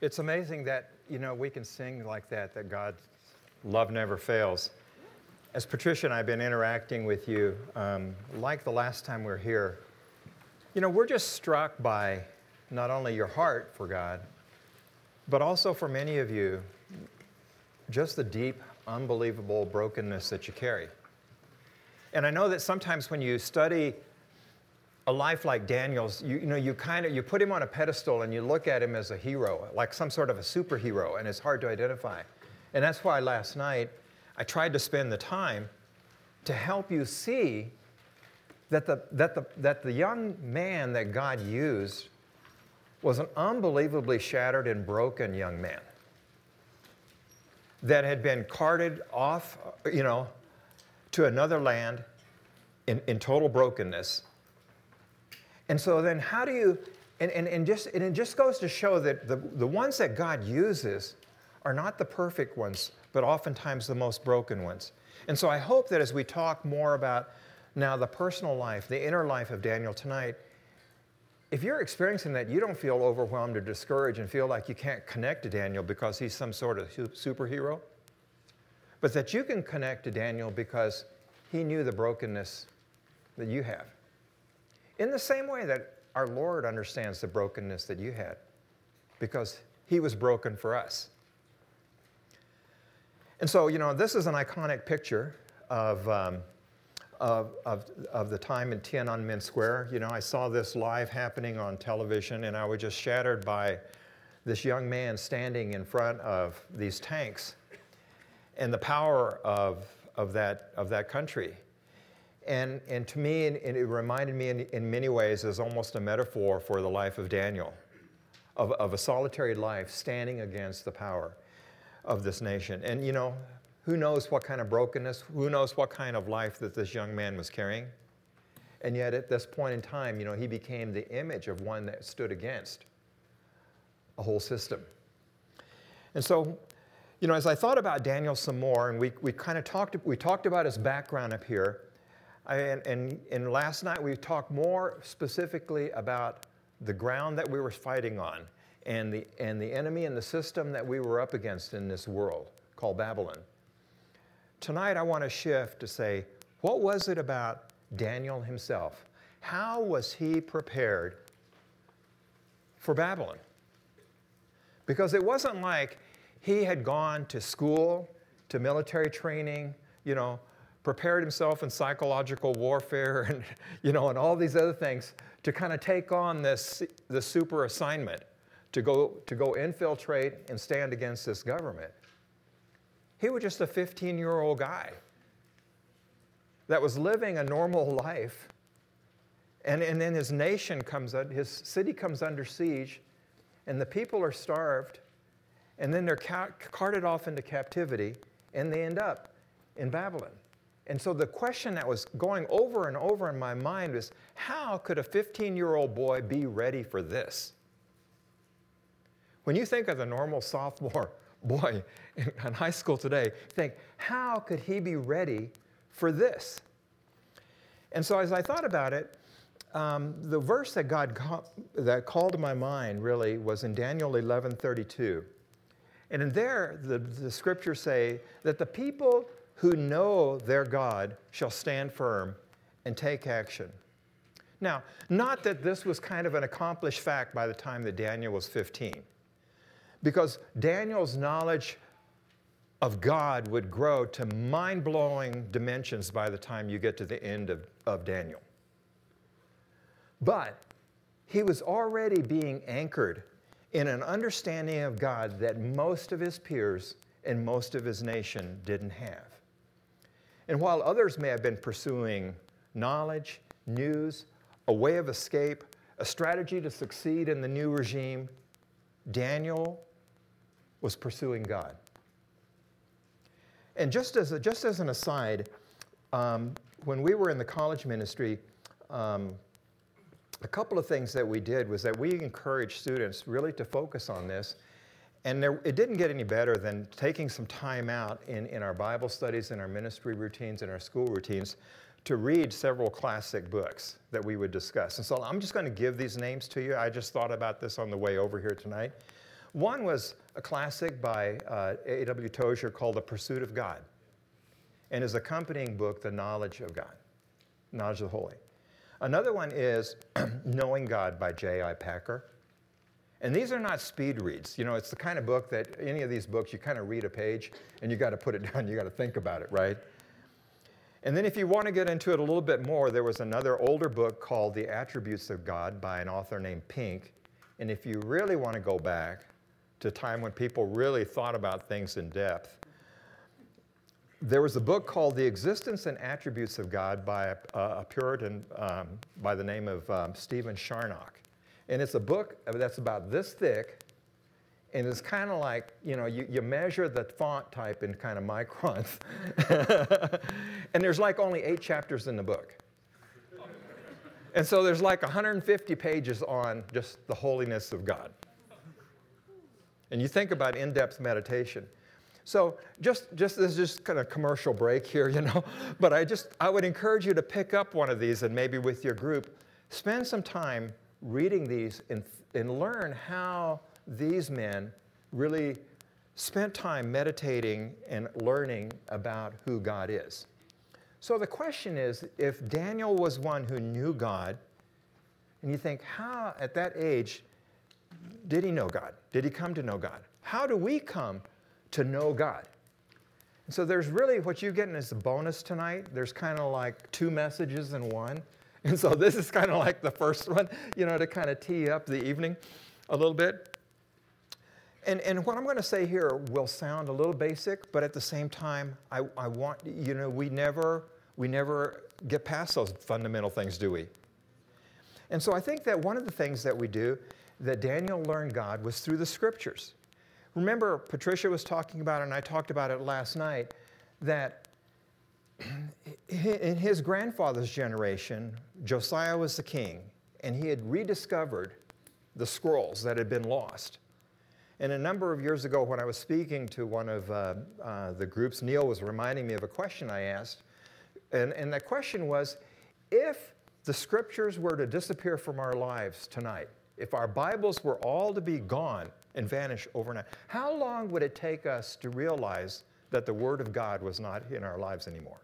It's amazing that, you know, we can sing like that, that God's love never fails. As Patricia and I have been interacting with you, um, like the last time we were here, you know, we're just struck by not only your heart for God, but also for many of you, just the deep, unbelievable brokenness that you carry. And I know that sometimes when you study a life like Daniel's, you, you know, you kind of you put him on a pedestal and you look at him as a hero, like some sort of a superhero, and it's hard to identify. And that's why last night I tried to spend the time to help you see that the, that the, that the young man that God used was an unbelievably shattered and broken young man that had been carted off, you know, to another land in, in total brokenness. And so then how do you, and, and, and, just, and it just goes to show that the, the ones that God uses are not the perfect ones, but oftentimes the most broken ones. And so I hope that as we talk more about now the personal life, the inner life of Daniel tonight, if you're experiencing that, you don't feel overwhelmed or discouraged and feel like you can't connect to Daniel because he's some sort of superhero, but that you can connect to Daniel because he knew the brokenness that you have. In the same way that our Lord understands the brokenness that you had because he was broken for us. And so, you know, this is an iconic picture of. Um, of, of, of the time in Tiananmen Square. You know, I saw this live happening on television and I was just shattered by this young man standing in front of these tanks and the power of, of, that, of that country. And, and to me, it, it reminded me in, in many ways as almost a metaphor for the life of Daniel, of, of a solitary life standing against the power of this nation. And you know, who knows what kind of brokenness, who knows what kind of life that this young man was carrying? And yet, at this point in time, you know, he became the image of one that stood against a whole system. And so, you know, as I thought about Daniel some more, and we, we kind of talked, we talked about his background up here, and, and, and last night we talked more specifically about the ground that we were fighting on and the, and the enemy and the system that we were up against in this world called Babylon. Tonight, I want to shift to say, what was it about Daniel himself? How was he prepared for Babylon? Because it wasn't like he had gone to school, to military training, you know, prepared himself in psychological warfare and, you know, and all these other things to kind of take on this, this super assignment to go, to go infiltrate and stand against this government. He was just a 15 year old guy that was living a normal life. And, and then his nation comes, his city comes under siege, and the people are starved, and then they're ca- carted off into captivity, and they end up in Babylon. And so the question that was going over and over in my mind was how could a 15 year old boy be ready for this? When you think of the normal sophomore boy in, in high school today think, how could he be ready for this? And so as I thought about it, um, the verse that God ca- that called to my mind really was in Daniel 11:32, and in there the, the scriptures say that the people who know their God shall stand firm and take action. Now, not that this was kind of an accomplished fact by the time that Daniel was 15 because Daniel's knowledge of God would grow to mind blowing dimensions by the time you get to the end of, of Daniel. But he was already being anchored in an understanding of God that most of his peers and most of his nation didn't have. And while others may have been pursuing knowledge, news, a way of escape, a strategy to succeed in the new regime, Daniel was pursuing God. And just as, a, just as an aside, um, when we were in the college ministry, um, a couple of things that we did was that we encouraged students really to focus on this. And there, it didn't get any better than taking some time out in, in our Bible studies, in our ministry routines, in our school routines to read several classic books that we would discuss. And so I'm just going to give these names to you. I just thought about this on the way over here tonight. One was a classic by uh, A.W. Tozer called The Pursuit of God, and his accompanying book, The Knowledge of God, Knowledge of the Holy. Another one is Knowing God by J.I. Packer. And these are not speed reads. You know, it's the kind of book that any of these books, you kind of read a page and you got to put it down, you got to think about it, right? And then if you want to get into it a little bit more, there was another older book called The Attributes of God by an author named Pink. And if you really want to go back to a time when people really thought about things in depth, there was a book called The Existence and Attributes of God by a, a Puritan um, by the name of um, Stephen Charnock. And it's a book uh, that's about this thick, and it's kind of like, you know, you, you measure the font type in kind of microns. and there's like only eight chapters in the book. And so there's like 150 pages on just the holiness of God. And you think about in depth meditation. So just, just this is just kind of commercial break here, you know. But I just I would encourage you to pick up one of these and maybe with your group, spend some time reading these and, and learn how these men really spent time meditating and learning about who God is. So the question is if Daniel was one who knew God, and you think, how at that age did he know God? Did he come to know God? How do we come to know God? And so there's really what you're getting is a bonus tonight. There's kind of like two messages in one. And so this is kind of like the first one, you know, to kind of tee up the evening a little bit. And, and what I'm going to say here will sound a little basic, but at the same time, I, I want, you know, we never, we never get past those fundamental things, do we? And so I think that one of the things that we do that Daniel learned God was through the scriptures. Remember, Patricia was talking about, and I talked about it last night, that in his grandfather's generation, Josiah was the king, and he had rediscovered the scrolls that had been lost. And a number of years ago, when I was speaking to one of uh, uh, the groups, Neil was reminding me of a question I asked. And, and that question was if the scriptures were to disappear from our lives tonight, if our Bibles were all to be gone and vanish overnight, how long would it take us to realize that the Word of God was not in our lives anymore?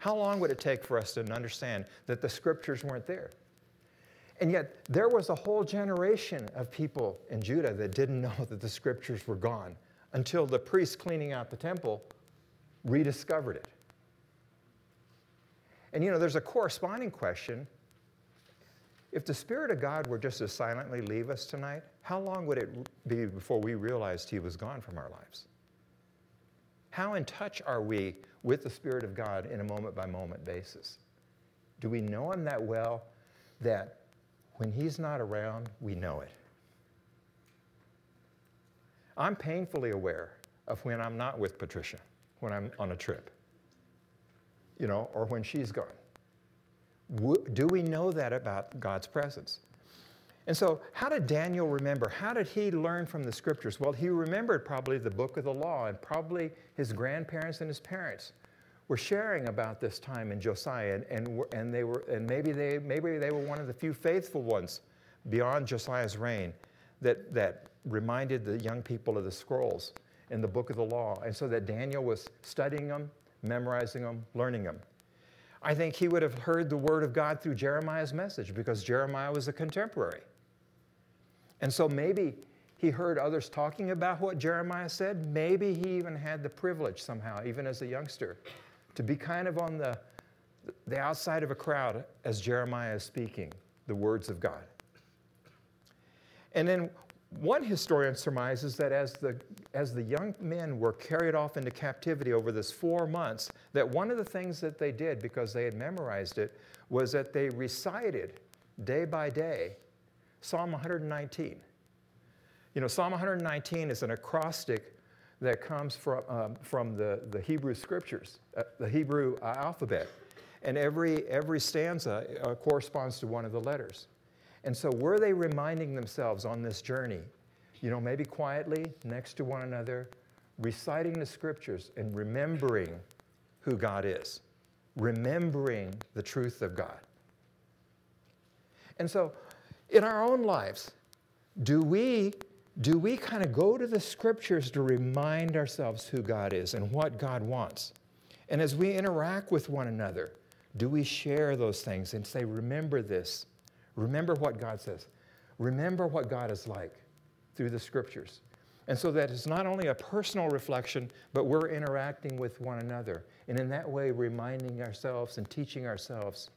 How long would it take for us to understand that the scriptures weren't there? And yet, there was a whole generation of people in Judah that didn't know that the scriptures were gone until the priests cleaning out the temple rediscovered it. And you know, there's a corresponding question. If the Spirit of God were just to silently leave us tonight, how long would it be before we realized He was gone from our lives? How in touch are we with the Spirit of God in a moment by moment basis? Do we know Him that well that when he's not around, we know it. I'm painfully aware of when I'm not with Patricia, when I'm on a trip, you know, or when she's gone. Do we know that about God's presence? And so, how did Daniel remember? How did he learn from the scriptures? Well, he remembered probably the book of the law, and probably his grandparents and his parents were sharing about this time in Josiah, and, and, and, they were, and maybe, they, maybe they were one of the few faithful ones beyond Josiah's reign that, that reminded the young people of the scrolls in the book of the law. And so that Daniel was studying them, memorizing them, learning them. I think he would have heard the word of God through Jeremiah's message because Jeremiah was a contemporary. And so maybe he heard others talking about what Jeremiah said. Maybe he even had the privilege somehow, even as a youngster, to be kind of on the, the outside of a crowd as Jeremiah is speaking the words of God. And then one historian surmises that as the, as the young men were carried off into captivity over this four months, that one of the things that they did, because they had memorized it, was that they recited day by day Psalm 119. You know, Psalm 119 is an acrostic that comes from, um, from the, the Hebrew scriptures, uh, the Hebrew uh, alphabet. And every, every stanza uh, corresponds to one of the letters. And so, were they reminding themselves on this journey, you know, maybe quietly next to one another, reciting the scriptures and remembering who God is, remembering the truth of God? And so, in our own lives, do we do we kind of go to the scriptures to remind ourselves who God is and what God wants? And as we interact with one another, do we share those things and say, remember this? Remember what God says. Remember what God is like through the scriptures. And so that it's not only a personal reflection, but we're interacting with one another. And in that way, reminding ourselves and teaching ourselves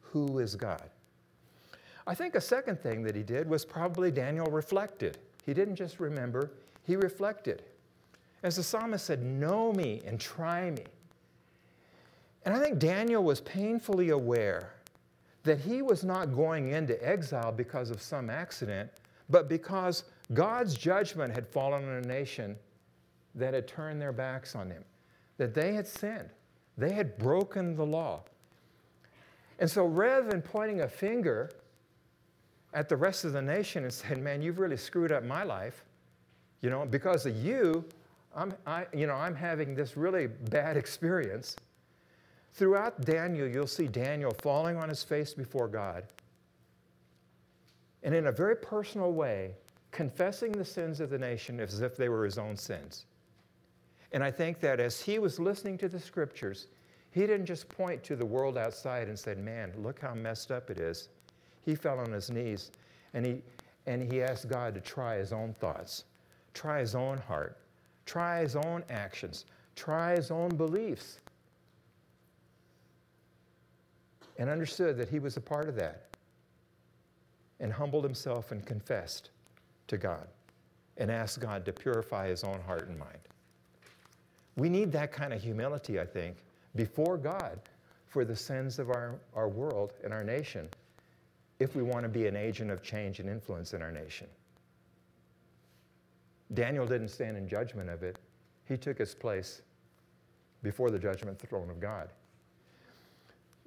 who is God. I think a second thing that he did was probably Daniel reflected. He didn't just remember, he reflected. As the psalmist said, Know me and try me. And I think Daniel was painfully aware that he was not going into exile because of some accident, but because God's judgment had fallen on a nation that had turned their backs on him, that they had sinned, they had broken the law. And so rather than pointing a finger at the rest of the nation and said, Man, you've really screwed up my life, you know, because of you, I'm, I, you know, I'm having this really bad experience. Throughout Daniel, you'll see Daniel falling on his face before God and in a very personal way, confessing the sins of the nation as if they were his own sins. And I think that as he was listening to the scriptures, he didn't just point to the world outside and said, Man, look how messed up it is. He fell on his knees and he, and he asked God to try his own thoughts, try his own heart, try his own actions, try his own beliefs and understood that he was a part of that and humbled himself and confessed to God and asked God to purify his own heart and mind. We need that kind of humility, I think, before God for the sins of our, our world and our nation if we want to be an agent of change and influence in our nation. Daniel didn't stand in judgment of it, he took his place before the judgment throne of God.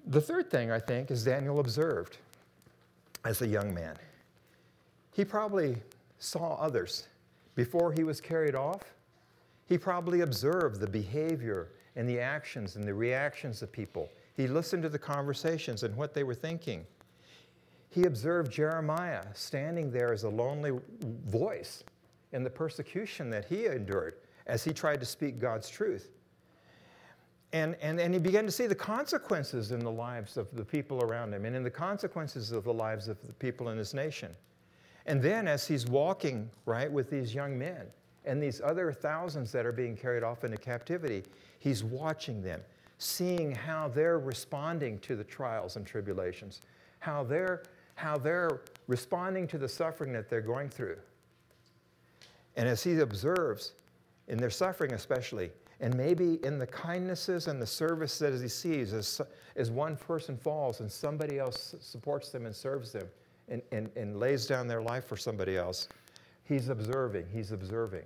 The third thing, I think, is Daniel observed as a young man. He probably saw others. Before he was carried off, he probably observed the behavior and the actions and the reactions of people. He listened to the conversations and what they were thinking. He observed Jeremiah standing there as a lonely voice in the persecution that he endured as he tried to speak God's truth. And, and, and he began to see the consequences in the lives of the people around him and in the consequences of the lives of the people in this nation. And then, as he's walking, right, with these young men and these other thousands that are being carried off into captivity, he's watching them, seeing how they're responding to the trials and tribulations, how they're, how they're responding to the suffering that they're going through. And as he observes, in their suffering especially, and maybe in the kindnesses and the service that he sees, as, as one person falls and somebody else supports them and serves them and, and, and lays down their life for somebody else, he's observing, he's observing.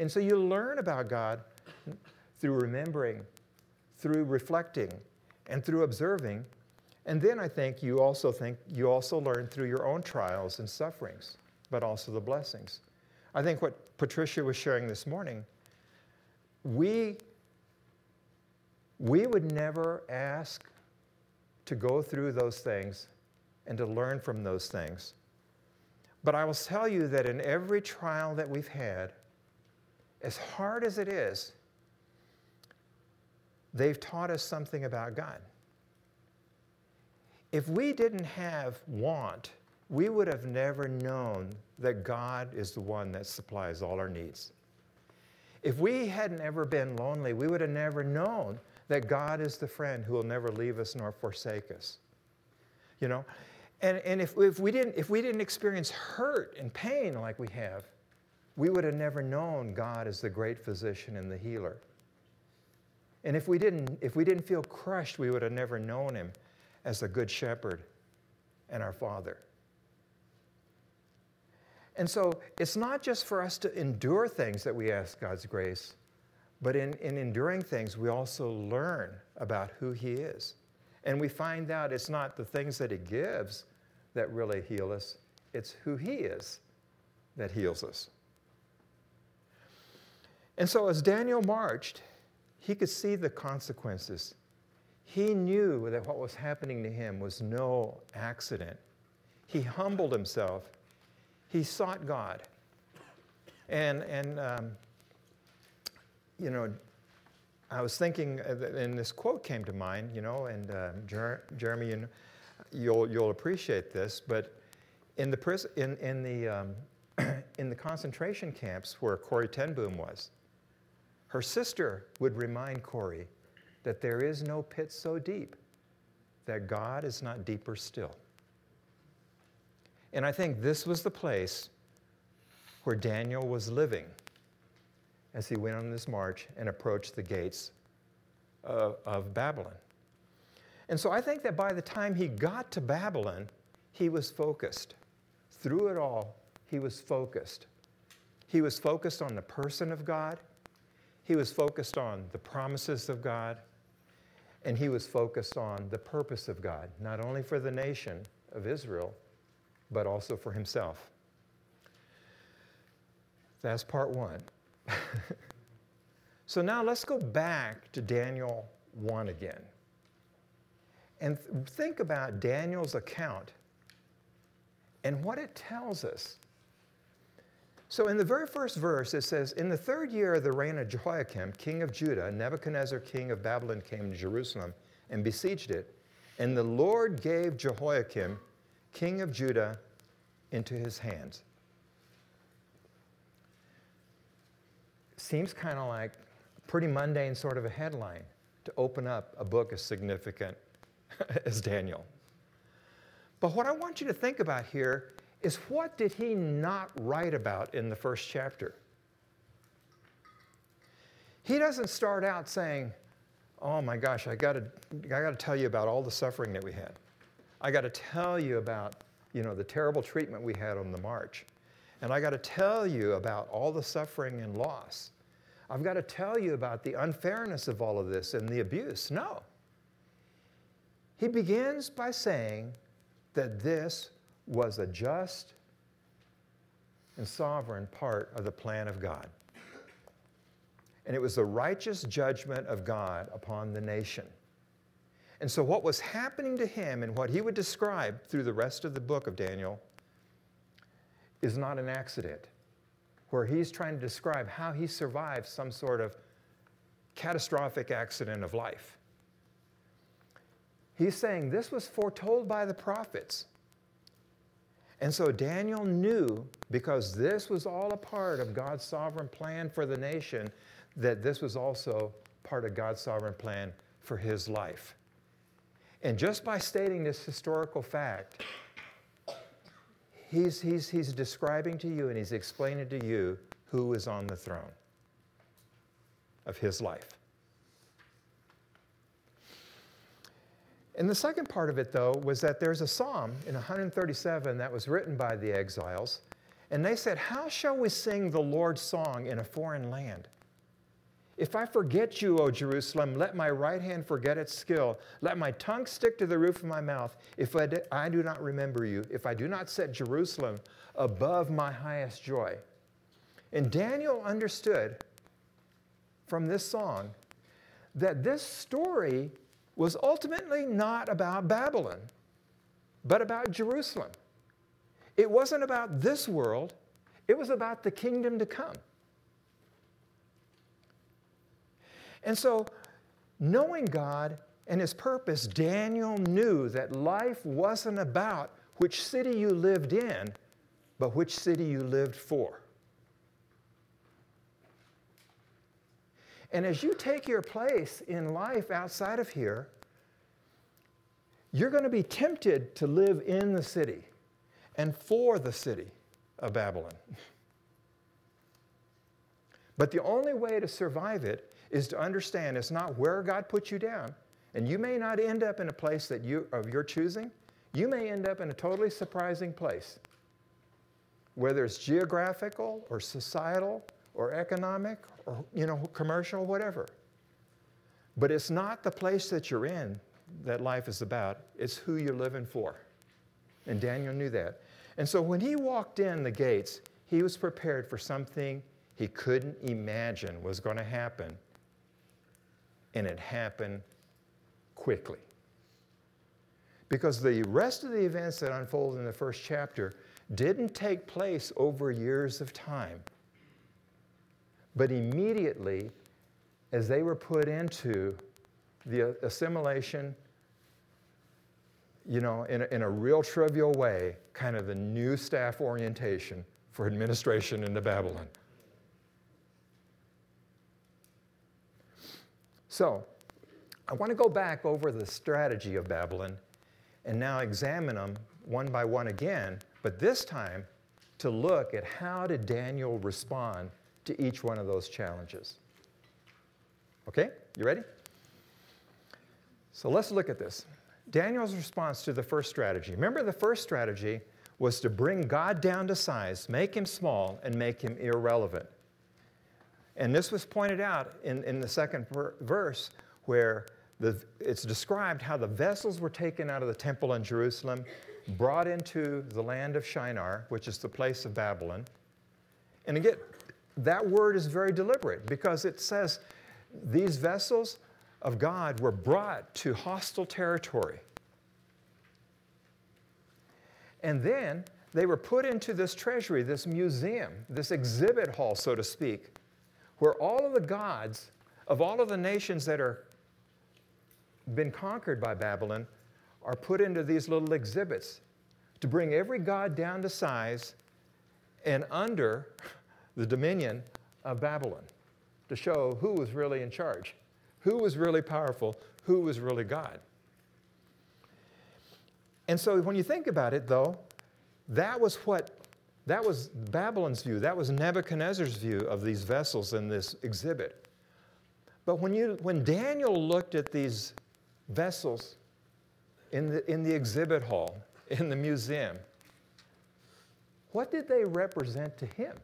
And so you learn about God through remembering, through reflecting, and through observing. And then I think you also think you also learn through your own trials and sufferings, but also the blessings. I think what Patricia was sharing this morning we, we would never ask to go through those things and to learn from those things. But I will tell you that in every trial that we've had, as hard as it is, they've taught us something about God. If we didn't have want, we would have never known that God is the one that supplies all our needs. If we hadn't ever been lonely, we would have never known that God is the friend who will never leave us nor forsake us. You know? And, and if, if, we didn't, if we didn't experience hurt and pain like we have, we would have never known God as the great physician and the healer. And if we didn't, if we didn't feel crushed, we would have never known him as the good shepherd and our father. And so it's not just for us to endure things that we ask God's grace, but in, in enduring things, we also learn about who He is. And we find out it's not the things that He gives that really heal us, it's who He is that heals us. And so as Daniel marched, he could see the consequences. He knew that what was happening to him was no accident. He humbled himself he sought God. And, and um, you know, I was thinking, uh, and this quote came to mind, you know, and uh, Jer- Jeremy, you know, you'll, you'll appreciate this, but in the, prison, in, in, the, um, in the concentration camps where Corrie ten Boom was, her sister would remind Corrie that there is no pit so deep that God is not deeper still. And I think this was the place where Daniel was living as he went on this march and approached the gates of, of Babylon. And so I think that by the time he got to Babylon, he was focused. Through it all, he was focused. He was focused on the person of God, he was focused on the promises of God, and he was focused on the purpose of God, not only for the nation of Israel, but also for himself. That's part one. so now let's go back to Daniel 1 again and th- think about Daniel's account and what it tells us. So, in the very first verse, it says, In the third year of the reign of Jehoiakim, king of Judah, Nebuchadnezzar, king of Babylon, came to Jerusalem and besieged it. And the Lord gave Jehoiakim, king of Judah, into his hands. Seems kind of like pretty mundane sort of a headline to open up a book as significant as Daniel. But what I want you to think about here is what did he not write about in the first chapter? He doesn't start out saying, Oh my gosh, I gotta, I gotta tell you about all the suffering that we had. I gotta tell you about you know, the terrible treatment we had on the march. And I gotta tell you about all the suffering and loss. I've got to tell you about the unfairness of all of this and the abuse. No. He begins by saying that this was a just and sovereign part of the plan of God. And it was the righteous judgment of God upon the nation. And so, what was happening to him and what he would describe through the rest of the book of Daniel is not an accident, where he's trying to describe how he survived some sort of catastrophic accident of life. He's saying this was foretold by the prophets. And so Daniel knew, because this was all a part of God's sovereign plan for the nation, that this was also part of God's sovereign plan for his life. And just by stating this historical fact, he's, he's, he's describing to you and he's explaining to you who is on the throne of his life. And the second part of it, though, was that there's a psalm in 137 that was written by the exiles. And they said, How shall we sing the Lord's song in a foreign land? If I forget you, O Jerusalem, let my right hand forget its skill. Let my tongue stick to the roof of my mouth. If I, I do not remember you, if I do not set Jerusalem above my highest joy. And Daniel understood from this song that this story was ultimately not about Babylon, but about Jerusalem. It wasn't about this world, it was about the kingdom to come. And so, knowing God and his purpose, Daniel knew that life wasn't about which city you lived in, but which city you lived for. And as you take your place in life outside of here, you're going to be tempted to live in the city and for the city of Babylon. But the only way to survive it is to understand it's not where God put you down. And you may not end up in a place that you of your choosing. You may end up in a totally surprising place. Whether it's geographical or societal or economic or you know commercial whatever. But it's not the place that you're in that life is about. It's who you're living for. And Daniel knew that. And so when he walked in the gates, he was prepared for something he couldn't imagine was going to happen and it happened quickly. Because the rest of the events that unfold in the first chapter didn't take place over years of time. But immediately, as they were put into the assimilation, you know, in a, in a real trivial way, kind of the new staff orientation for administration into Babylon. So, I want to go back over the strategy of Babylon and now examine them one by one again, but this time to look at how did Daniel respond to each one of those challenges. Okay, you ready? So let's look at this. Daniel's response to the first strategy. Remember, the first strategy was to bring God down to size, make him small, and make him irrelevant. And this was pointed out in, in the second verse where the, it's described how the vessels were taken out of the temple in Jerusalem, brought into the land of Shinar, which is the place of Babylon. And again, that word is very deliberate because it says these vessels of God were brought to hostile territory. And then they were put into this treasury, this museum, this exhibit hall, so to speak, where all of the gods of all of the nations that are been conquered by Babylon are put into these little exhibits to bring every god down to size and under the dominion of Babylon to show who was really in charge, who was really powerful, who was really God. And so when you think about it, though, that was what that was Babylon's view. That was Nebuchadnezzar's view of these vessels in this exhibit. But when, you, when Daniel looked at these vessels in the, in the exhibit hall, in the museum, what did they represent to him?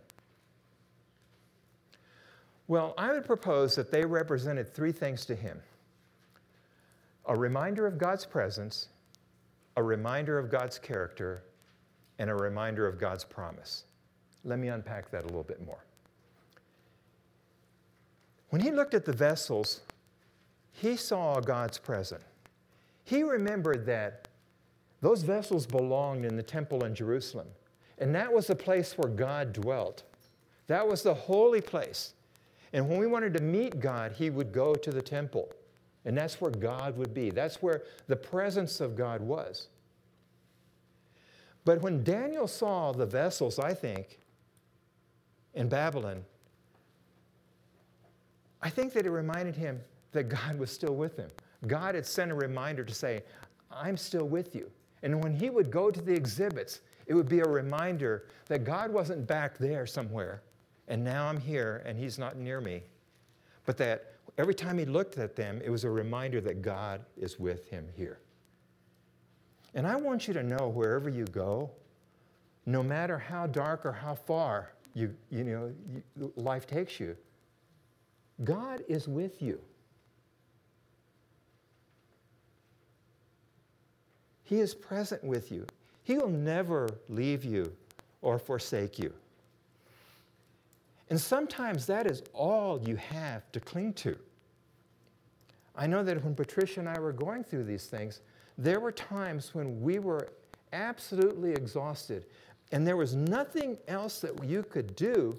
Well, I would propose that they represented three things to him a reminder of God's presence, a reminder of God's character, and a reminder of God's promise. Let me unpack that a little bit more. When he looked at the vessels, he saw God's presence. He remembered that those vessels belonged in the temple in Jerusalem, and that was the place where God dwelt. That was the holy place. And when we wanted to meet God, he would go to the temple. And that's where God would be. That's where the presence of God was. But when Daniel saw the vessels, I think, in Babylon, I think that it reminded him that God was still with him. God had sent a reminder to say, I'm still with you. And when he would go to the exhibits, it would be a reminder that God wasn't back there somewhere, and now I'm here and he's not near me. But that every time he looked at them, it was a reminder that God is with him here. And I want you to know wherever you go, no matter how dark or how far you, you know, you, life takes you, God is with you. He is present with you. He will never leave you or forsake you. And sometimes that is all you have to cling to. I know that when Patricia and I were going through these things, there were times when we were absolutely exhausted, and there was nothing else that you could do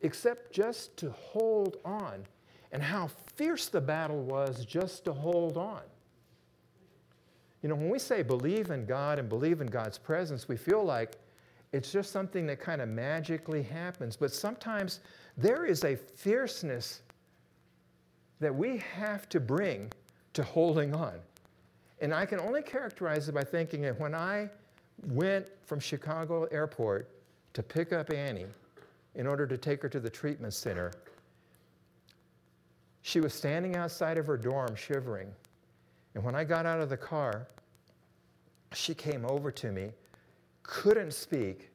except just to hold on. And how fierce the battle was just to hold on. You know, when we say believe in God and believe in God's presence, we feel like it's just something that kind of magically happens. But sometimes there is a fierceness that we have to bring to holding on. And I can only characterize it by thinking that when I went from Chicago airport to pick up Annie in order to take her to the treatment center, she was standing outside of her dorm shivering. And when I got out of the car, she came over to me, couldn't speak,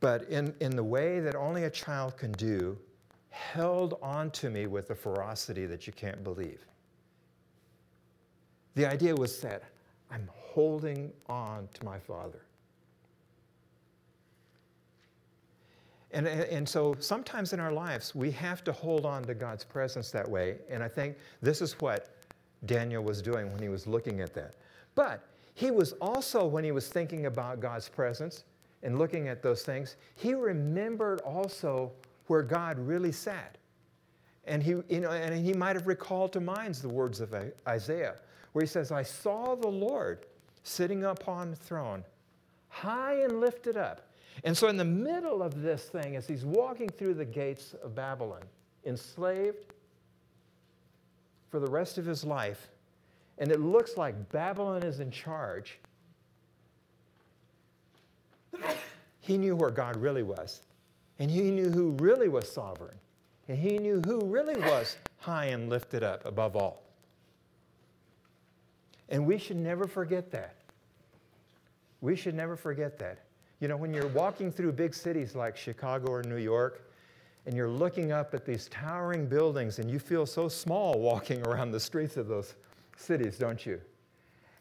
but in, in the way that only a child can do, held on to me with a ferocity that you can't believe. The idea was that I'm holding on to my Father. And, and so sometimes in our lives, we have to hold on to God's presence that way. And I think this is what Daniel was doing when he was looking at that. But he was also, when he was thinking about God's presence and looking at those things, he remembered also where God really sat. And he, you know, and he might have recalled to mind the words of Isaiah, where he says, I saw the Lord sitting upon the throne, high and lifted up. And so, in the middle of this thing, as he's walking through the gates of Babylon, enslaved for the rest of his life, and it looks like Babylon is in charge, he knew where God really was. And he knew who really was sovereign. And he knew who really was high and lifted up above all. And we should never forget that. We should never forget that. You know, when you're walking through big cities like Chicago or New York, and you're looking up at these towering buildings, and you feel so small walking around the streets of those cities, don't you?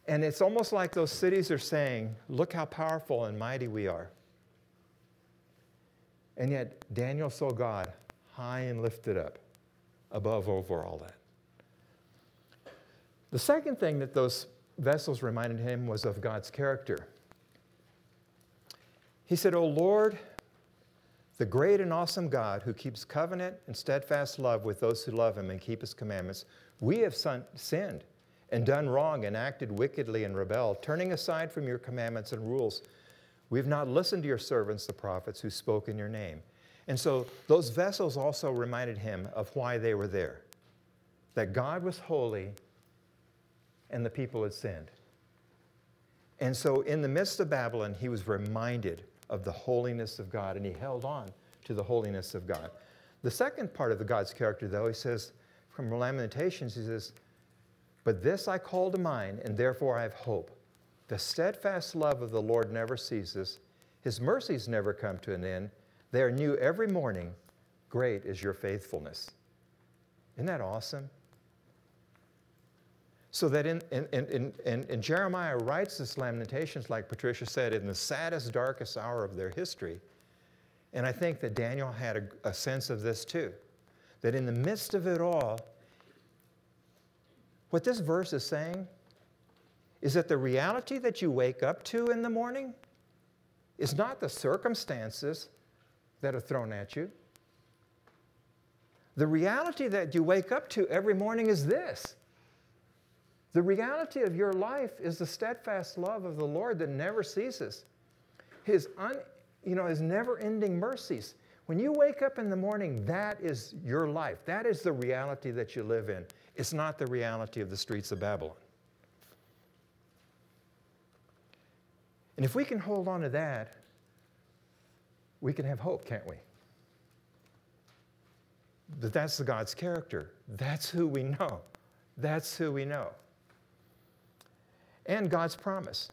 And it's almost like those cities are saying, Look how powerful and mighty we are. And yet, Daniel saw God high and lifted up above over all that. The second thing that those vessels reminded him was of God's character. He said, O Lord, the great and awesome God who keeps covenant and steadfast love with those who love him and keep his commandments, we have sinned and done wrong and acted wickedly and rebelled, turning aside from your commandments and rules. We have not listened to your servants, the prophets, who spoke in your name. And so those vessels also reminded him of why they were there that God was holy and the people had sinned. And so, in the midst of Babylon, he was reminded of the holiness of God and he held on to the holiness of God. The second part of the God's character, though, he says from Lamentations, he says, But this I call to mind, and therefore I have hope. The steadfast love of the Lord never ceases, his mercies never come to an end. They are new every morning. Great is your faithfulness. Isn't that awesome? So that in, in, in, in, in Jeremiah writes this Lamentations, like Patricia said, in the saddest, darkest hour of their history. And I think that Daniel had a, a sense of this too. That in the midst of it all, what this verse is saying is that the reality that you wake up to in the morning is not the circumstances that are thrown at you. The reality that you wake up to every morning is this. The reality of your life is the steadfast love of the Lord that never ceases. His, un, you know, his never-ending mercies. When you wake up in the morning, that is your life. That is the reality that you live in. It's not the reality of the streets of Babylon. And if we can hold on to that, we can have hope, can't we? That that's the God's character. That's who we know. That's who we know. And God's promise.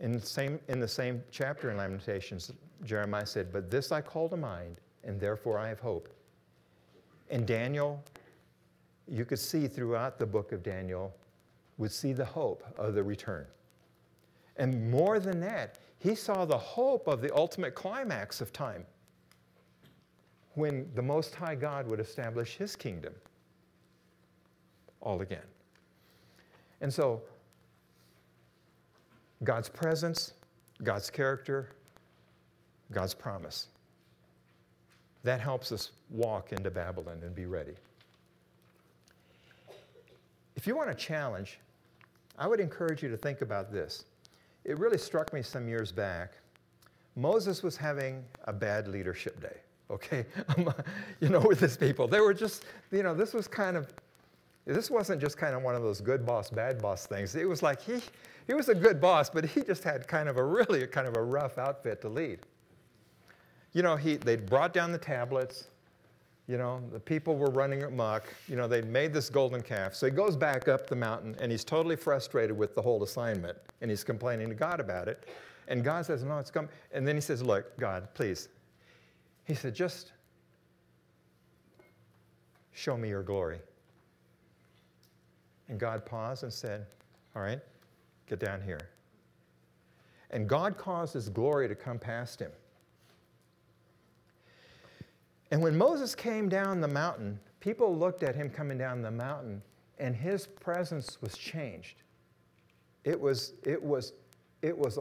In the same, in the same chapter in Lamentations, Jeremiah said, But this I call to mind, and therefore I have hope. And Daniel, you could see throughout the book of Daniel, would see the hope of the return. And more than that, he saw the hope of the ultimate climax of time when the Most High God would establish his kingdom all again. And so, God's presence, God's character, God's promise. That helps us walk into Babylon and be ready. If you want a challenge, I would encourage you to think about this. It really struck me some years back. Moses was having a bad leadership day, okay? you know, with his people. They were just, you know, this was kind of, this wasn't just kind of one of those good boss, bad boss things. It was like he, he was a good boss, but he just had kind of a really kind of a rough outfit to lead. You know, he, they brought down the tablets. You know, the people were running amok. You know, they'd made this golden calf. So he goes back up the mountain and he's totally frustrated with the whole assignment and he's complaining to God about it. And God says, No, it's come. And then he says, Look, God, please. He said, Just show me your glory. And God paused and said, All right, get down here. And God caused his glory to come past him. And when Moses came down the mountain, people looked at him coming down the mountain, and his presence was changed. It was, it was, it was,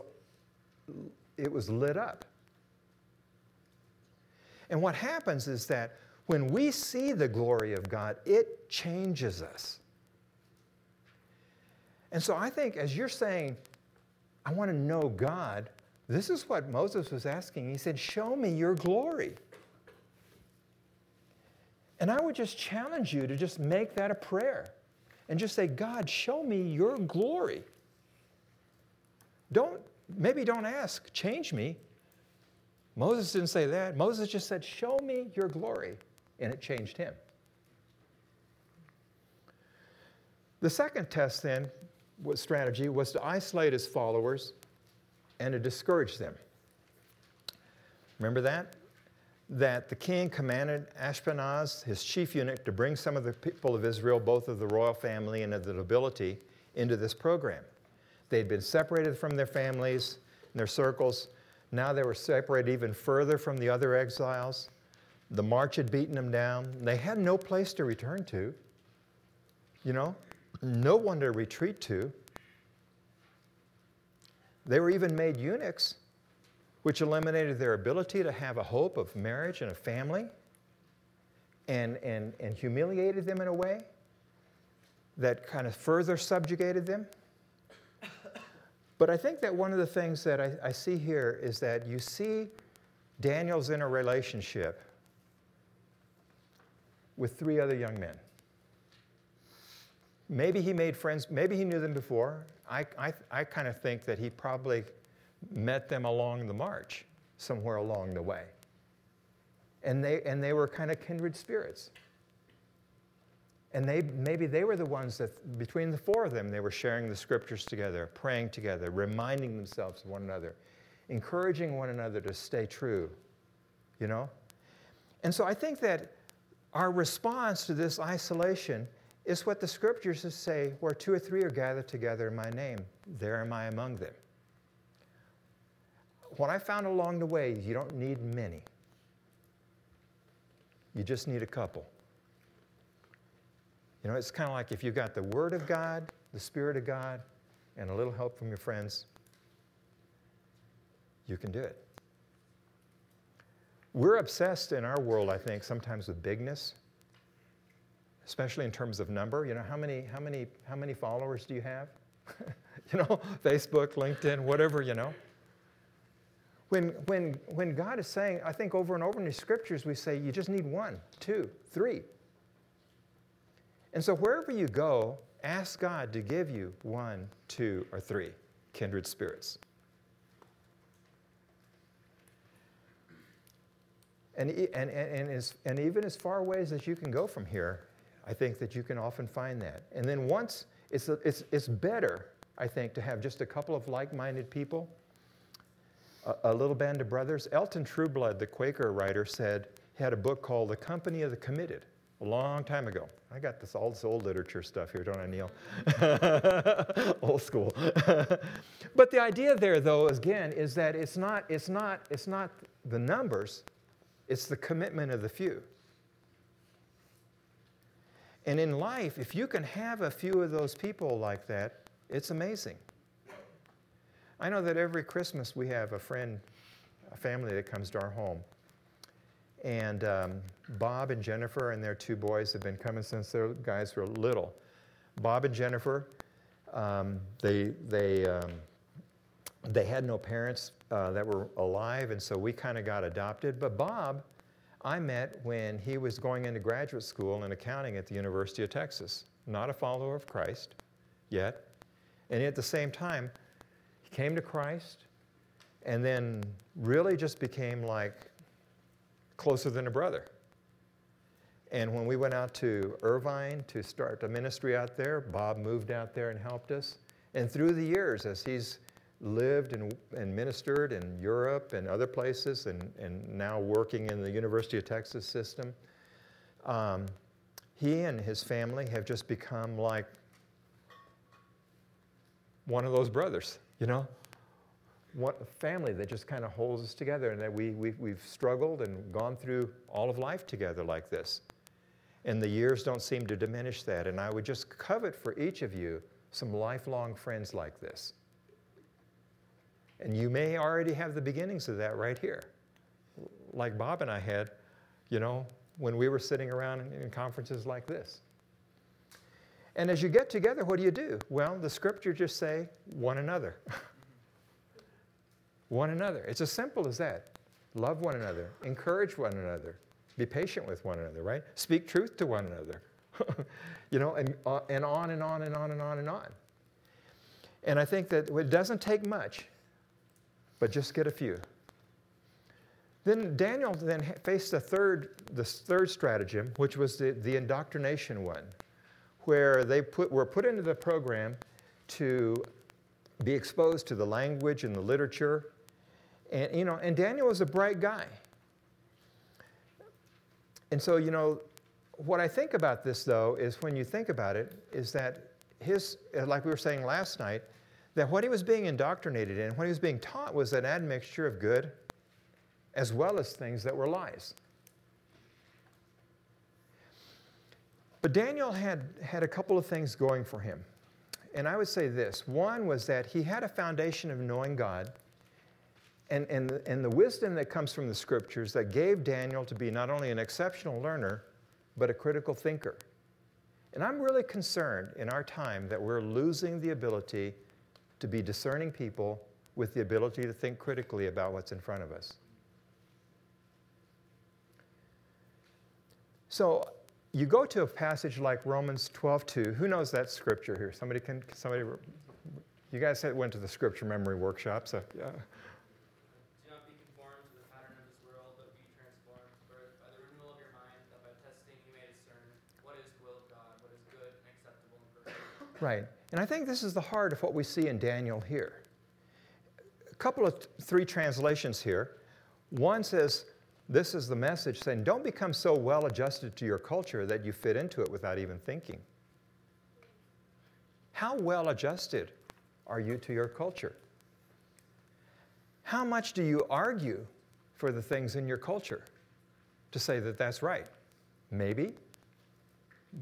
it was lit up. And what happens is that when we see the glory of God, it changes us. And so I think as you're saying, I want to know God, this is what Moses was asking. He said, Show me your glory. And I would just challenge you to just make that a prayer and just say, God, show me your glory. Don't, maybe don't ask, change me. Moses didn't say that. Moses just said, Show me your glory. And it changed him. The second test, then, was strategy was to isolate his followers and to discourage them. Remember that? That the king commanded Ashpenaz, his chief eunuch, to bring some of the people of Israel, both of the royal family and of the nobility, into this program. They'd been separated from their families and their circles. Now they were separated even further from the other exiles. The march had beaten them down. They had no place to return to, you know, no one to retreat to. They were even made eunuchs, which eliminated their ability to have a hope of marriage and a family and, and, and humiliated them in a way that kind of further subjugated them. But I think that one of the things that I, I see here is that you see Daniel's in a relationship with three other young men. Maybe he made friends, maybe he knew them before. I, I, I kind of think that he probably met them along the march, somewhere along the way. And they, and they were kind of kindred spirits. And they, maybe they were the ones that, between the four of them, they were sharing the scriptures together, praying together, reminding themselves of one another, encouraging one another to stay true, you know? And so I think that our response to this isolation is what the scriptures say where two or three are gathered together in my name, there am I among them. What I found along the way, is you don't need many. You just need a couple. You know, it's kind of like if you've got the Word of God, the Spirit of God, and a little help from your friends, you can do it. We're obsessed in our world, I think, sometimes with bigness especially in terms of number. You know, how many, how many, how many followers do you have? you know, Facebook, LinkedIn, whatever, you know. When, when, when God is saying, I think over and over in the scriptures, we say you just need one, two, three. And so wherever you go, ask God to give you one, two, or three kindred spirits. And, and, and, and, and even as far away as you can go from here, I think that you can often find that. And then once, it's, it's, it's better, I think, to have just a couple of like minded people, a, little band of brothers. Elton Trueblood, the Quaker writer, said he had a book called The Company of the Committed a long time ago. I got this all this old literature stuff here, don't I, Neil? old school. but the idea there, though, again, is that it's not, it's not, it's not the numbers, it's the commitment of the few. And in life, if you can have a few of those people like that, it's amazing. I know that every Christmas we have a friend, a family that comes to our home. And um, Bob and Jennifer and their two boys have been coming since their guys were little. Bob and Jennifer, um, they, they, um, they had no parents uh, that were alive, and so we kind of got adopted. But Bob I met when he was going into graduate school in accounting at the University of Texas. Not a follower of Christ yet. And at the same time, he came to Christ and then really just became like closer than a brother. And when we went out to Irvine to start a ministry out there, Bob moved out there and helped us. And through the years, as he's lived and, and ministered in Europe and other places and, and now working in the University of Texas system. Um, he and his family have just become like one of those brothers, you know? What a family that just kind of holds us together and that we, we, we've struggled and gone through all of life together like this. And the years don't seem to diminish that. And I would just covet for each of you some lifelong friends like this. And you may already have the beginnings of that right here. Like Bob and I had you know, when we were sitting around in, in conferences like this. And as you get together, what do you do? Well, the scriptures just say one another. one another. It's as simple as that. Love one another, encourage one another, be patient with one another, right? Speak truth to one another. you know, and, uh, and on and on and on and on and on. And I think that it doesn't take much, but just get a few. Then Daniel then faced the third, the third stratagem, which was the, the indoctrination one, where they put, were put into the program to be exposed to the language and the literature. And, you know, and Daniel was a bright guy. And so, you know, what I think about this, though, is when you think about it, is that his, uh, like we were saying last night, that what he was being indoctrinated in, what he was being taught was an admixture of good as well as things that were lies. But Daniel had, had a couple of things going for him. And I would say this one was that he had a foundation of knowing God and, and, and the wisdom that comes from the scriptures that gave Daniel to be not only an exceptional learner, but a critical thinker. And I'm really concerned in our time that we're losing the ability to be discerning people with the ability to think critically about what's in front of us. So you go to a passage like Romans 12:2. Who knows that scripture here? Somebody can somebody you guys went to the scripture memory workshop, so yeah. Right. And I think this is the heart of what we see in Daniel here. A couple of three translations here. One says, This is the message saying, Don't become so well adjusted to your culture that you fit into it without even thinking. How well adjusted are you to your culture? How much do you argue for the things in your culture to say that that's right? Maybe,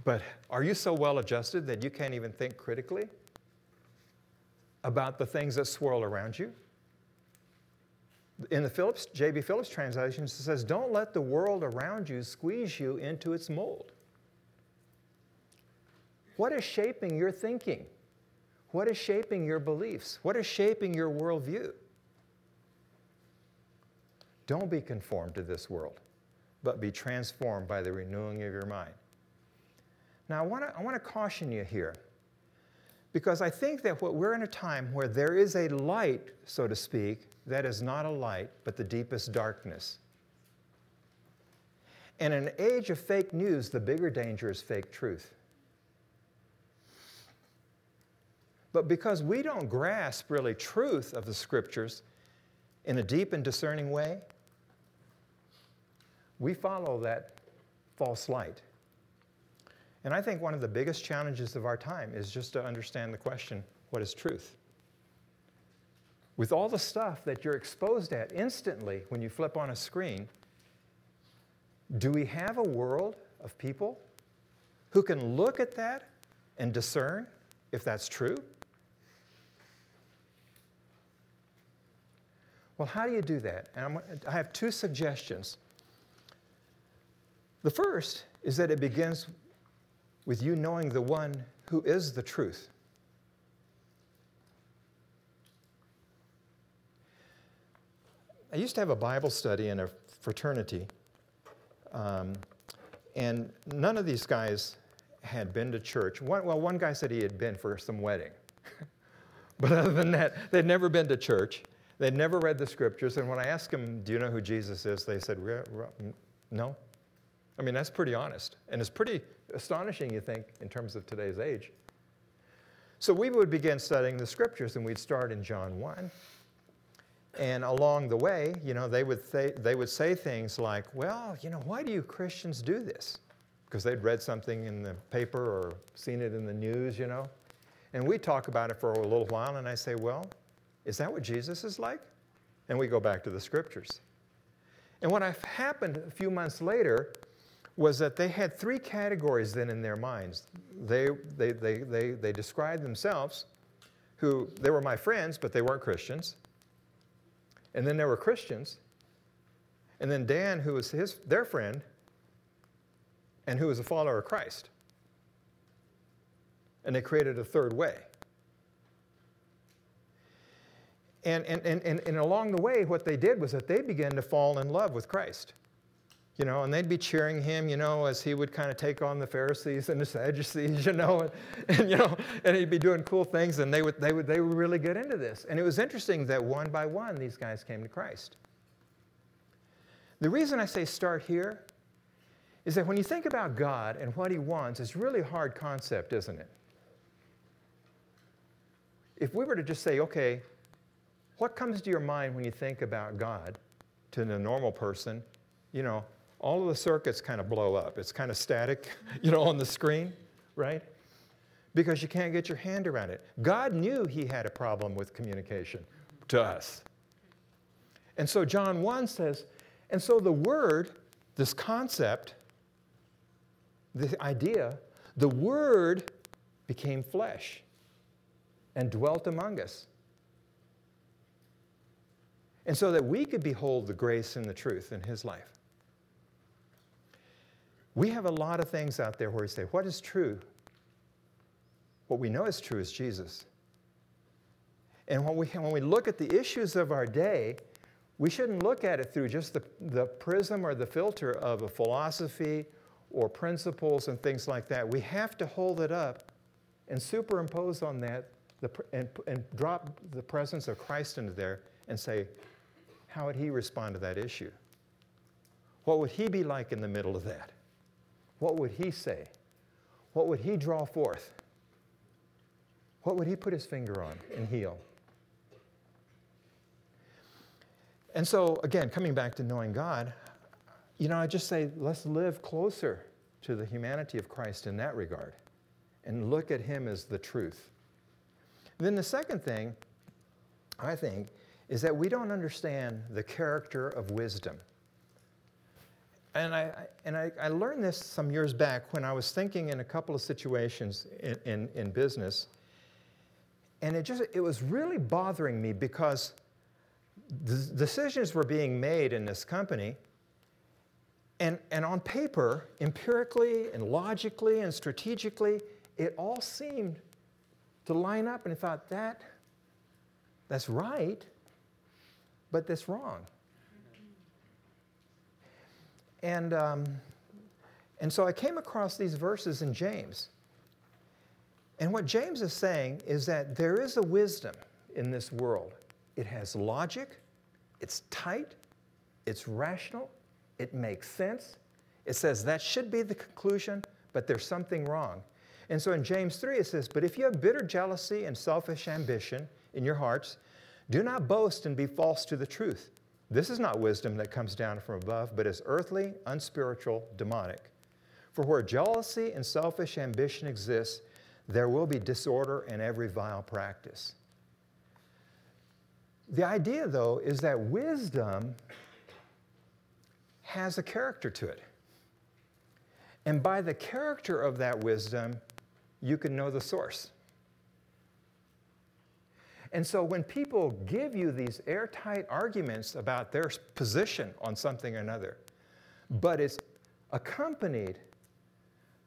but are you so well adjusted that you can't even think critically about the things that swirl around you? In the Phillips, J.B. Phillips translation, it says, Don't let the world around you squeeze you into its mold. What is shaping your thinking? What is shaping your beliefs? What is shaping your worldview? Don't be conformed to this world, but be transformed by the renewing of your mind. Now, I want to I wanna caution you here because I think that what we're in a time where there is a light, so to speak, that is not a light, but the deepest darkness. In an age of fake news, the bigger danger is fake truth. But because we don't grasp really truth of the scriptures in a deep and discerning way, we follow that false light. And I think one of the biggest challenges of our time is just to understand the question what is truth? With all the stuff that you're exposed at instantly when you flip on a screen, do we have a world of people who can look at that and discern if that's true? Well, how do you do that? And I'm, i have two suggestions. The first is that it begins with you knowing the one who is the truth. I used to have a Bible study in a fraternity, um, and none of these guys had been to church. One, well, one guy said he had been for some wedding. but other than that, they'd never been to church. They'd never read the scriptures. And when I asked them, Do you know who Jesus is? they said, No. I mean, that's pretty honest. And it's pretty astonishing, you think, in terms of today's age. So we would begin studying the scriptures, and we'd start in John 1. And along the way, you know, they would, th- they would say things like, well, you know, why do you Christians do this? Because they'd read something in the paper or seen it in the news, you know. And we talk about it for a little while, and I say, well, is that what Jesus is like? And we go back to the scriptures. And what happened a few months later was that they had three categories then in their minds. They, they, they, they, they described themselves, who they were my friends, but they weren't Christians. And then there were Christians. And then Dan, who was his, their friend, and who was a follower of Christ. And they created a third way. And, and, and, and, and along the way, what they did was that they began to fall in love with Christ. You know, and they'd be cheering him, you know, as he would kind of take on the Pharisees and the Sadducees, you know, and, and, you know, and he'd be doing cool things, and they would, they would, they would really get into this. And it was interesting that one by one, these guys came to Christ. The reason I say start here is that when you think about God and what he wants, it's really a hard concept, isn't it? If we were to just say, okay, what comes to your mind when you think about God to the normal person? You know, all of the circuits kind of blow up. It's kind of static, you know, on the screen, right? Because you can't get your hand around it. God knew he had a problem with communication to us. And so John 1 says, and so the word, this concept, the idea, the word became flesh and dwelt among us and so that we could behold the grace and the truth in his life. We have a lot of things out there where we say, What is true? What we know is true is Jesus. And when we, when we look at the issues of our day, we shouldn't look at it through just the, the prism or the filter of a philosophy or principles and things like that. We have to hold it up and superimpose on that the, and, and drop the presence of Christ into there and say, how would he respond to that issue? What would he be like in the middle of that? What would he say? What would he draw forth? What would he put his finger on and heal? And so, again, coming back to knowing God, you know, I just say, let's live closer to the humanity of Christ in that regard and look at him as the truth. Then the second thing, I think, is that we don't understand the character of wisdom. And I, and I, I, learned this some years back when I was thinking in a couple of situations in, in, in business. And it just, it was really bothering me because the decisions were being made in this company. And, and on paper, empirically and logically and strategically, it all seemed to line up. And I thought, that, that's right but that's wrong. And, um, and so I came across these verses in James. And what James is saying is that there is a wisdom in this world. It has logic, it's tight, it's rational, it makes sense. It says that should be the conclusion, but there's something wrong. And so in James 3, it says, But if you have bitter jealousy and selfish ambition in your hearts, do not boast and be false to the truth. This is not wisdom that comes down from above, but is earthly, unspiritual, demonic. For where jealousy and selfish ambition exist, there will be disorder and every vile practice. The idea, though, is that wisdom has a character to it. And by the character of that wisdom, you can know the source. And so when people give you these airtight arguments about their position on something or another, but it's accompanied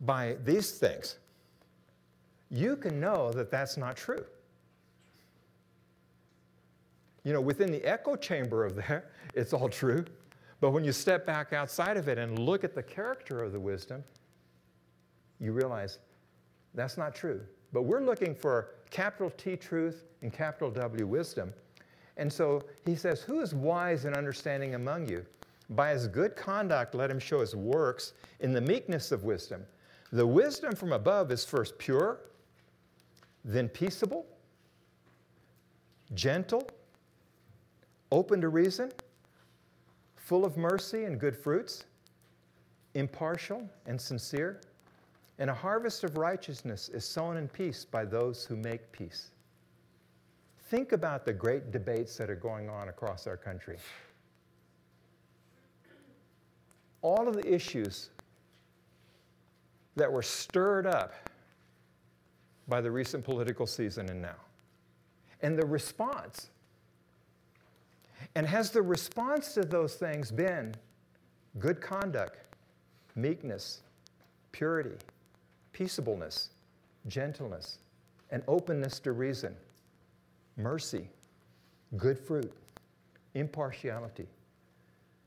by these things, you can know that that's not true. You know, within the echo chamber of there, it's all true. But when you step back outside of it and look at the character of the wisdom, you realize that's not true. But we're looking for capital T truth and capital W wisdom. And so he says, Who is wise and understanding among you? By his good conduct, let him show his works in the meekness of wisdom. The wisdom from above is first pure, then peaceable, gentle, open to reason, full of mercy and good fruits, impartial and sincere. And a harvest of righteousness is sown in peace by those who make peace. Think about the great debates that are going on across our country. All of the issues that were stirred up by the recent political season and now. And the response. And has the response to those things been good conduct, meekness, purity, peaceableness, gentleness, and openness to reason, mercy, good fruit, impartiality,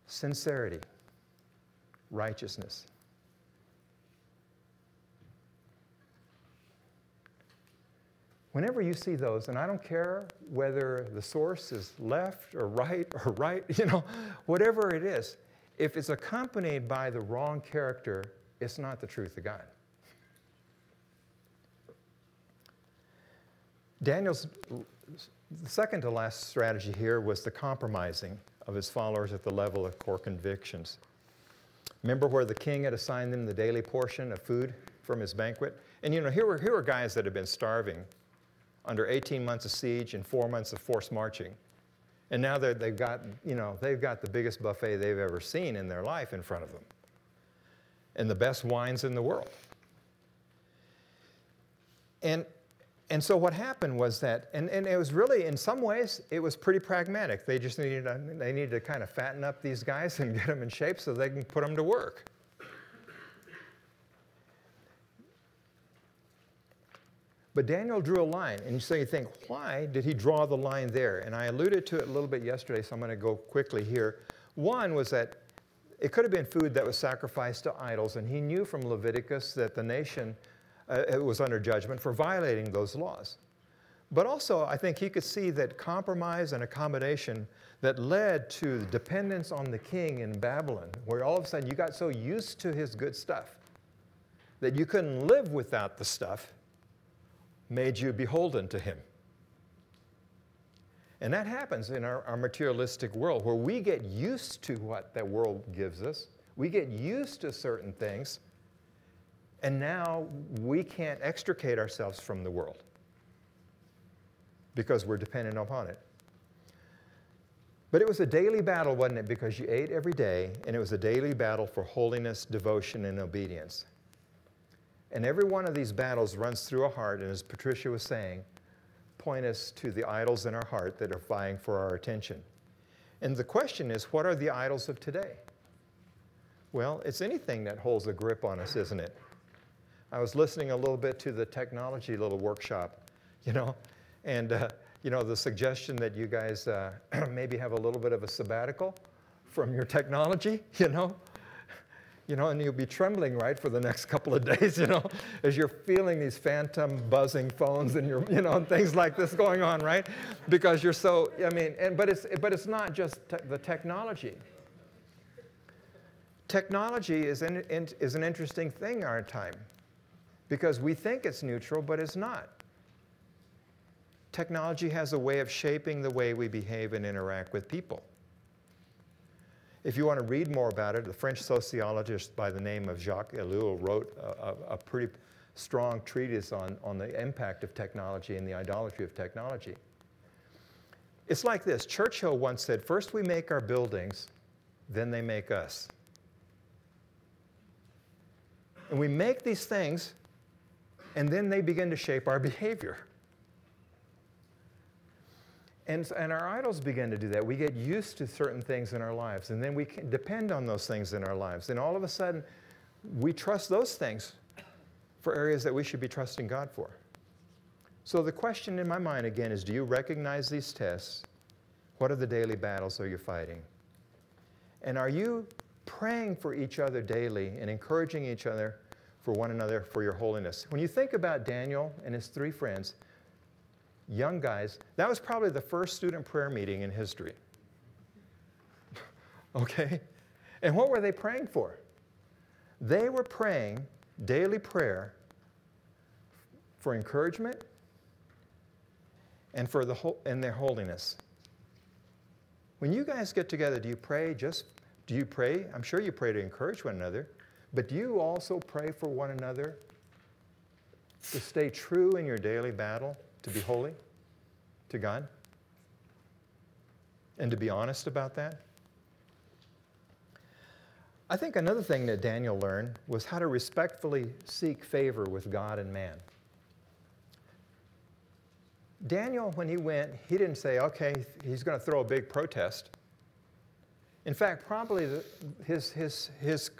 sincerity, righteousness. Whenever you see those, and I don't care whether the source is left or right or right, you know, whatever it is, if it's accompanied by the wrong character, it's not the truth of God. Daniel's second to last strategy here was the compromising of his followers at the level of core convictions. Remember where the king had assigned them the daily portion of food from his banquet? And you know, here were, here were guys that had been starving under 18 months of siege and four months of forced marching. And now they've got, you know, they've got the biggest buffet they've ever seen in their life in front of them. And the best wines in the world. And, and so what happened was that, and, and it was really, in some ways, it was pretty pragmatic. They just needed, to, they needed to kind of fatten up these guys and get them in shape so they can put them to work. But Daniel drew a line, and so you think, why did he draw the line there? And I alluded to it a little bit yesterday, so I'm going to go quickly here. One was that it could have been food that was sacrificed to idols, and he knew from Leviticus that the nation uh, was under judgment for violating those laws. But also, I think he could see that compromise and accommodation that led to the dependence on the king in Babylon, where all of a sudden you got so used to his good stuff that you couldn't live without the stuff made you beholden to him. And that happens in our, our, materialistic world where we get used to what that world gives us. We get used to certain things, and now we can't extricate ourselves from the world because we're dependent upon it. But it was a daily battle, wasn't it? Because you ate every day, and it was a daily battle for holiness, devotion, and obedience. And every one of these battles runs through a heart, and as Patricia was saying, point us to the idols in our heart that are vying for our attention. And the question is, what are the idols of today? Well, it's anything that holds a grip on us, isn't it? I was listening a little bit to the technology little workshop, you know, and, uh, you know, the suggestion that you guys uh, maybe have a little bit of a sabbatical from your technology, you know, you know, and you'll be trembling, right, for the next couple of days, you know, as you're feeling these phantom buzzing phones and you're, you know, and things like this going on, right? Because you're so, I mean, and, but, it's, but it's not just te- the technology. Technology is, in, in, is an interesting thing our time because we think it's neutral, but it's not. Technology has a way of shaping the way we behave and interact with people. If you want to read more about it, the French sociologist by the name of Jacques Ellul wrote a, a, pretty strong treatise on, on the impact of technology and the idolatry of technology. It's like this Churchill once said, First we make our buildings, then they make us. And we make these things, and then they begin to shape our behavior. And, and our idols begin to do that. We get used to certain things in our lives, and then we depend on those things in our lives. And all of a sudden, we trust those things for areas that we should be trusting God for. So the question in my mind again is do you recognize these tests? What are the daily battles are you fighting? And are you praying for each other daily and encouraging each other for one another for your holiness? When you think about Daniel and his three friends, young guys. That was probably the first student prayer meeting in history. okay? And what were they praying for? They were praying daily prayer for encouragement and for the whole, and their holiness. When you guys get together, do you pray just do you pray? I'm sure you pray to encourage one another, but do you also pray for one another to stay true in your daily battle? to be holy to God? And to be honest about that? I think another thing that Daniel learned was how to respectfully seek favor with God and man. Daniel, when he went, he didn't say, okay, he's going to throw a big protest. In fact, probably the, his, his, his,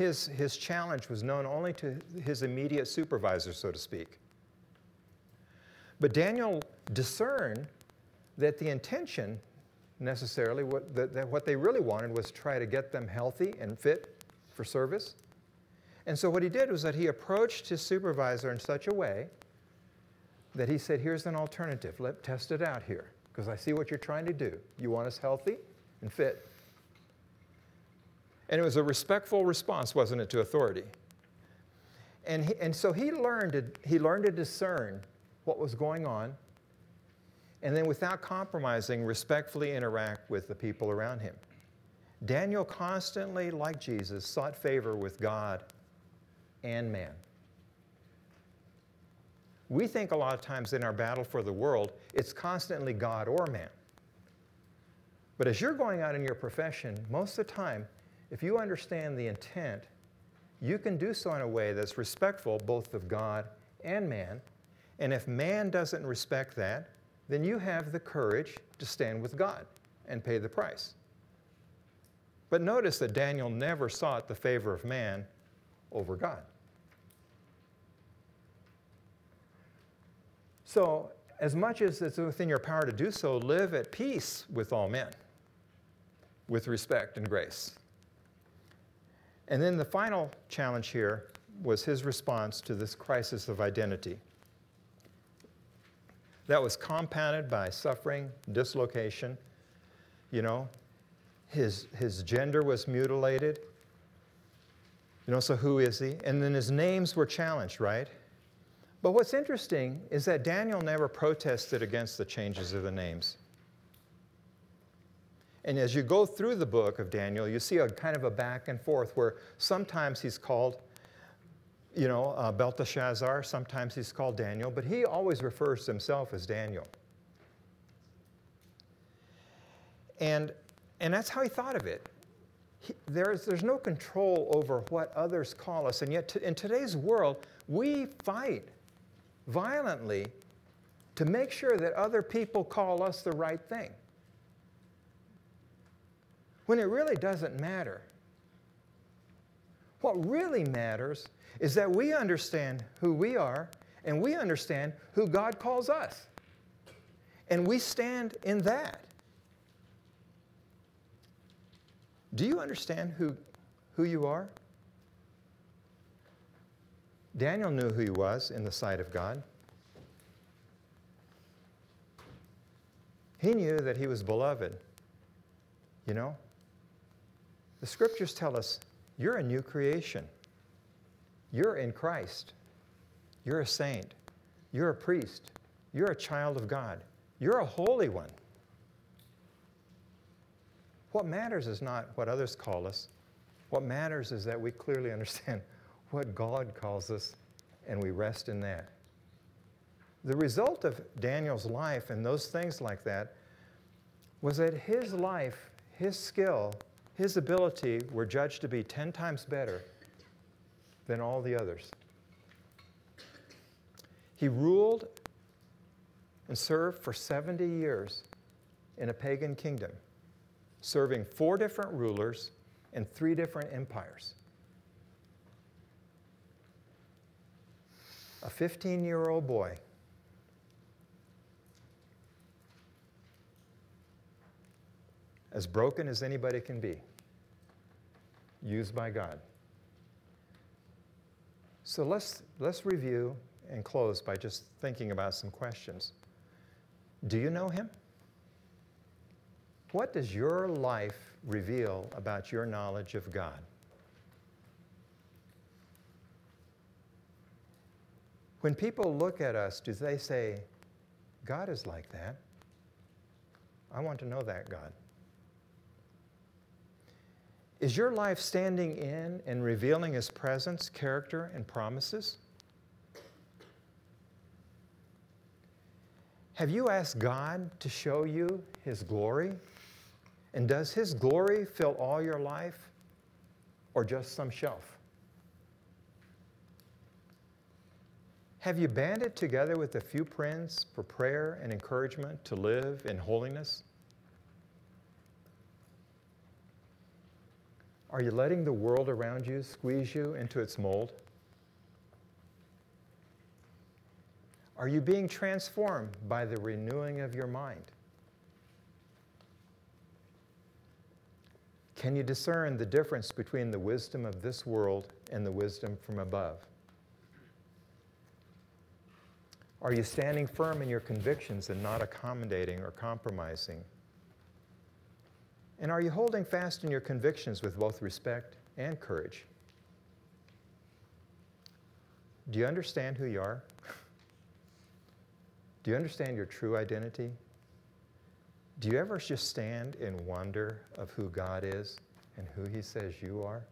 his, his challenge was known only to his immediate supervisor, so to speak. But Daniel discerned that the intention necessarily, what, that, that what they really wanted was to try to get them healthy and fit for service. And so what he did was that he approached his supervisor in such a way that he said, Here's an alternative. Let's test it out here, because I see what you're trying to do. You want us healthy and fit. And it was a respectful response, wasn't it, to authority? And, he, and so he learned, to, he learned to discern what was going on and then without compromising, respectfully interact with the people around him. Daniel constantly, like Jesus, sought favor with God and man. We think a lot of times in our battle for the world, it's constantly God or man. But as you're going out in your profession, most of the time, if you understand the intent, you can do so in a way that's respectful both of God and man. And if man doesn't respect that, then you have the courage to stand with God and pay the price. But notice that Daniel never sought the favor of man over God. So, as much as it's within your power to do so, live at peace with all men, with respect and grace. And then the final challenge here was his response to this crisis of identity that was compounded by suffering, dislocation. You know, his, his gender was mutilated. You know, so who is he? And then his names were challenged, right? But what's interesting is that Daniel never protested against the changes of the names. And as you go through the book of Daniel, you see a kind of a back and forth where sometimes he's called you know, uh, Belteshazzar, sometimes he's called Daniel, but he always refers to himself as Daniel. And, and that's how he thought of it. He, there's, there's no control over what others call us, and yet in today's world, we fight violently to make sure that other people call us the right thing. When it really doesn't matter. What really matters is that we understand who we are and we understand who God calls us. And we stand in that. Do you understand who, who you are? Daniel knew who he was in the sight of God. He knew that he was beloved. You know? The scriptures tell us you're a new creation. You're in Christ. You're a saint. You're a priest. You're a child of God. You're a holy one. What matters is not what others call us. What matters is that we clearly understand what God calls us and we rest in that. The result of Daniel's life and those things like that was that his life, his skill, his ability were judged to be 10 times better than all the others. He ruled and served for 70 years in a pagan kingdom, serving four different rulers and three different empires. A 15 year old boy. As broken as anybody can be, used by God. So let's, let's review and close by just thinking about some questions. Do you know him? What does your life reveal about your knowledge of God? When people look at us, do they say, God is like that? I want to know that God. Is your life standing in and revealing His presence, character, and promises? Have you asked God to show you His glory? And does His glory fill all your life or just some shelf? Have you banded together with a few friends for prayer and encouragement to live in holiness? Are you letting the world around you squeeze you into its mold? Are you being transformed by the renewing of your mind? Can you discern the difference between the wisdom of this world and the wisdom from above? Are you standing firm in your convictions and not accommodating or compromising? And are you holding fast in your convictions with both respect and courage? Do you understand who you are? Do you understand your true identity? Do you ever just stand in wonder of who God is and who He says you are?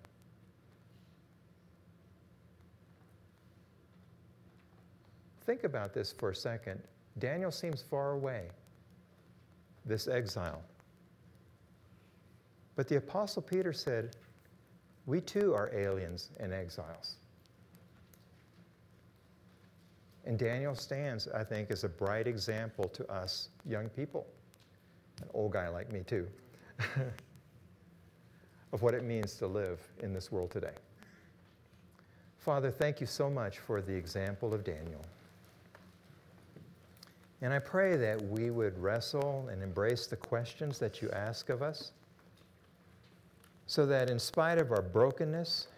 Think about this for a second. Daniel seems far away, this exile. But the Apostle Peter said, We too are aliens and exiles. And Daniel stands, I think, as a bright example to us young people, an old guy like me too, of what it means to live in this world today. Father, thank you so much for the example of Daniel. And I pray that we would wrestle and embrace the questions that you ask of us, so that in spite of our brokenness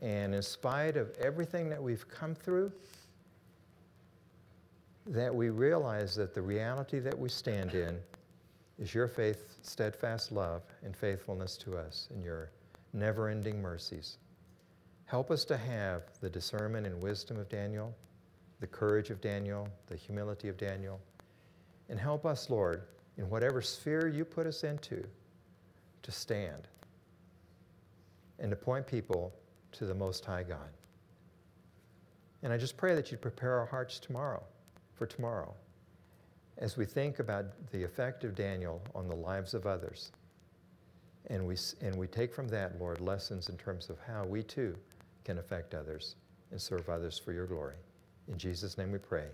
and in spite of everything that we've come through, that we realize that the reality that we stand in is your faith, steadfast love, and faithfulness to us, and your never ending mercies. Help us to have the discernment and wisdom of Daniel, the courage of Daniel, the humility of Daniel, and help us, Lord, in whatever sphere you put us into, to stand and to point people to the Most High God. And I just pray that you prepare our hearts tomorrow for tomorrow as we think about the effect of Daniel on the lives of others. And we, and we take from that, Lord, lessons in terms of how we too can affect others and serve others for your glory. In Jesus' name we pray.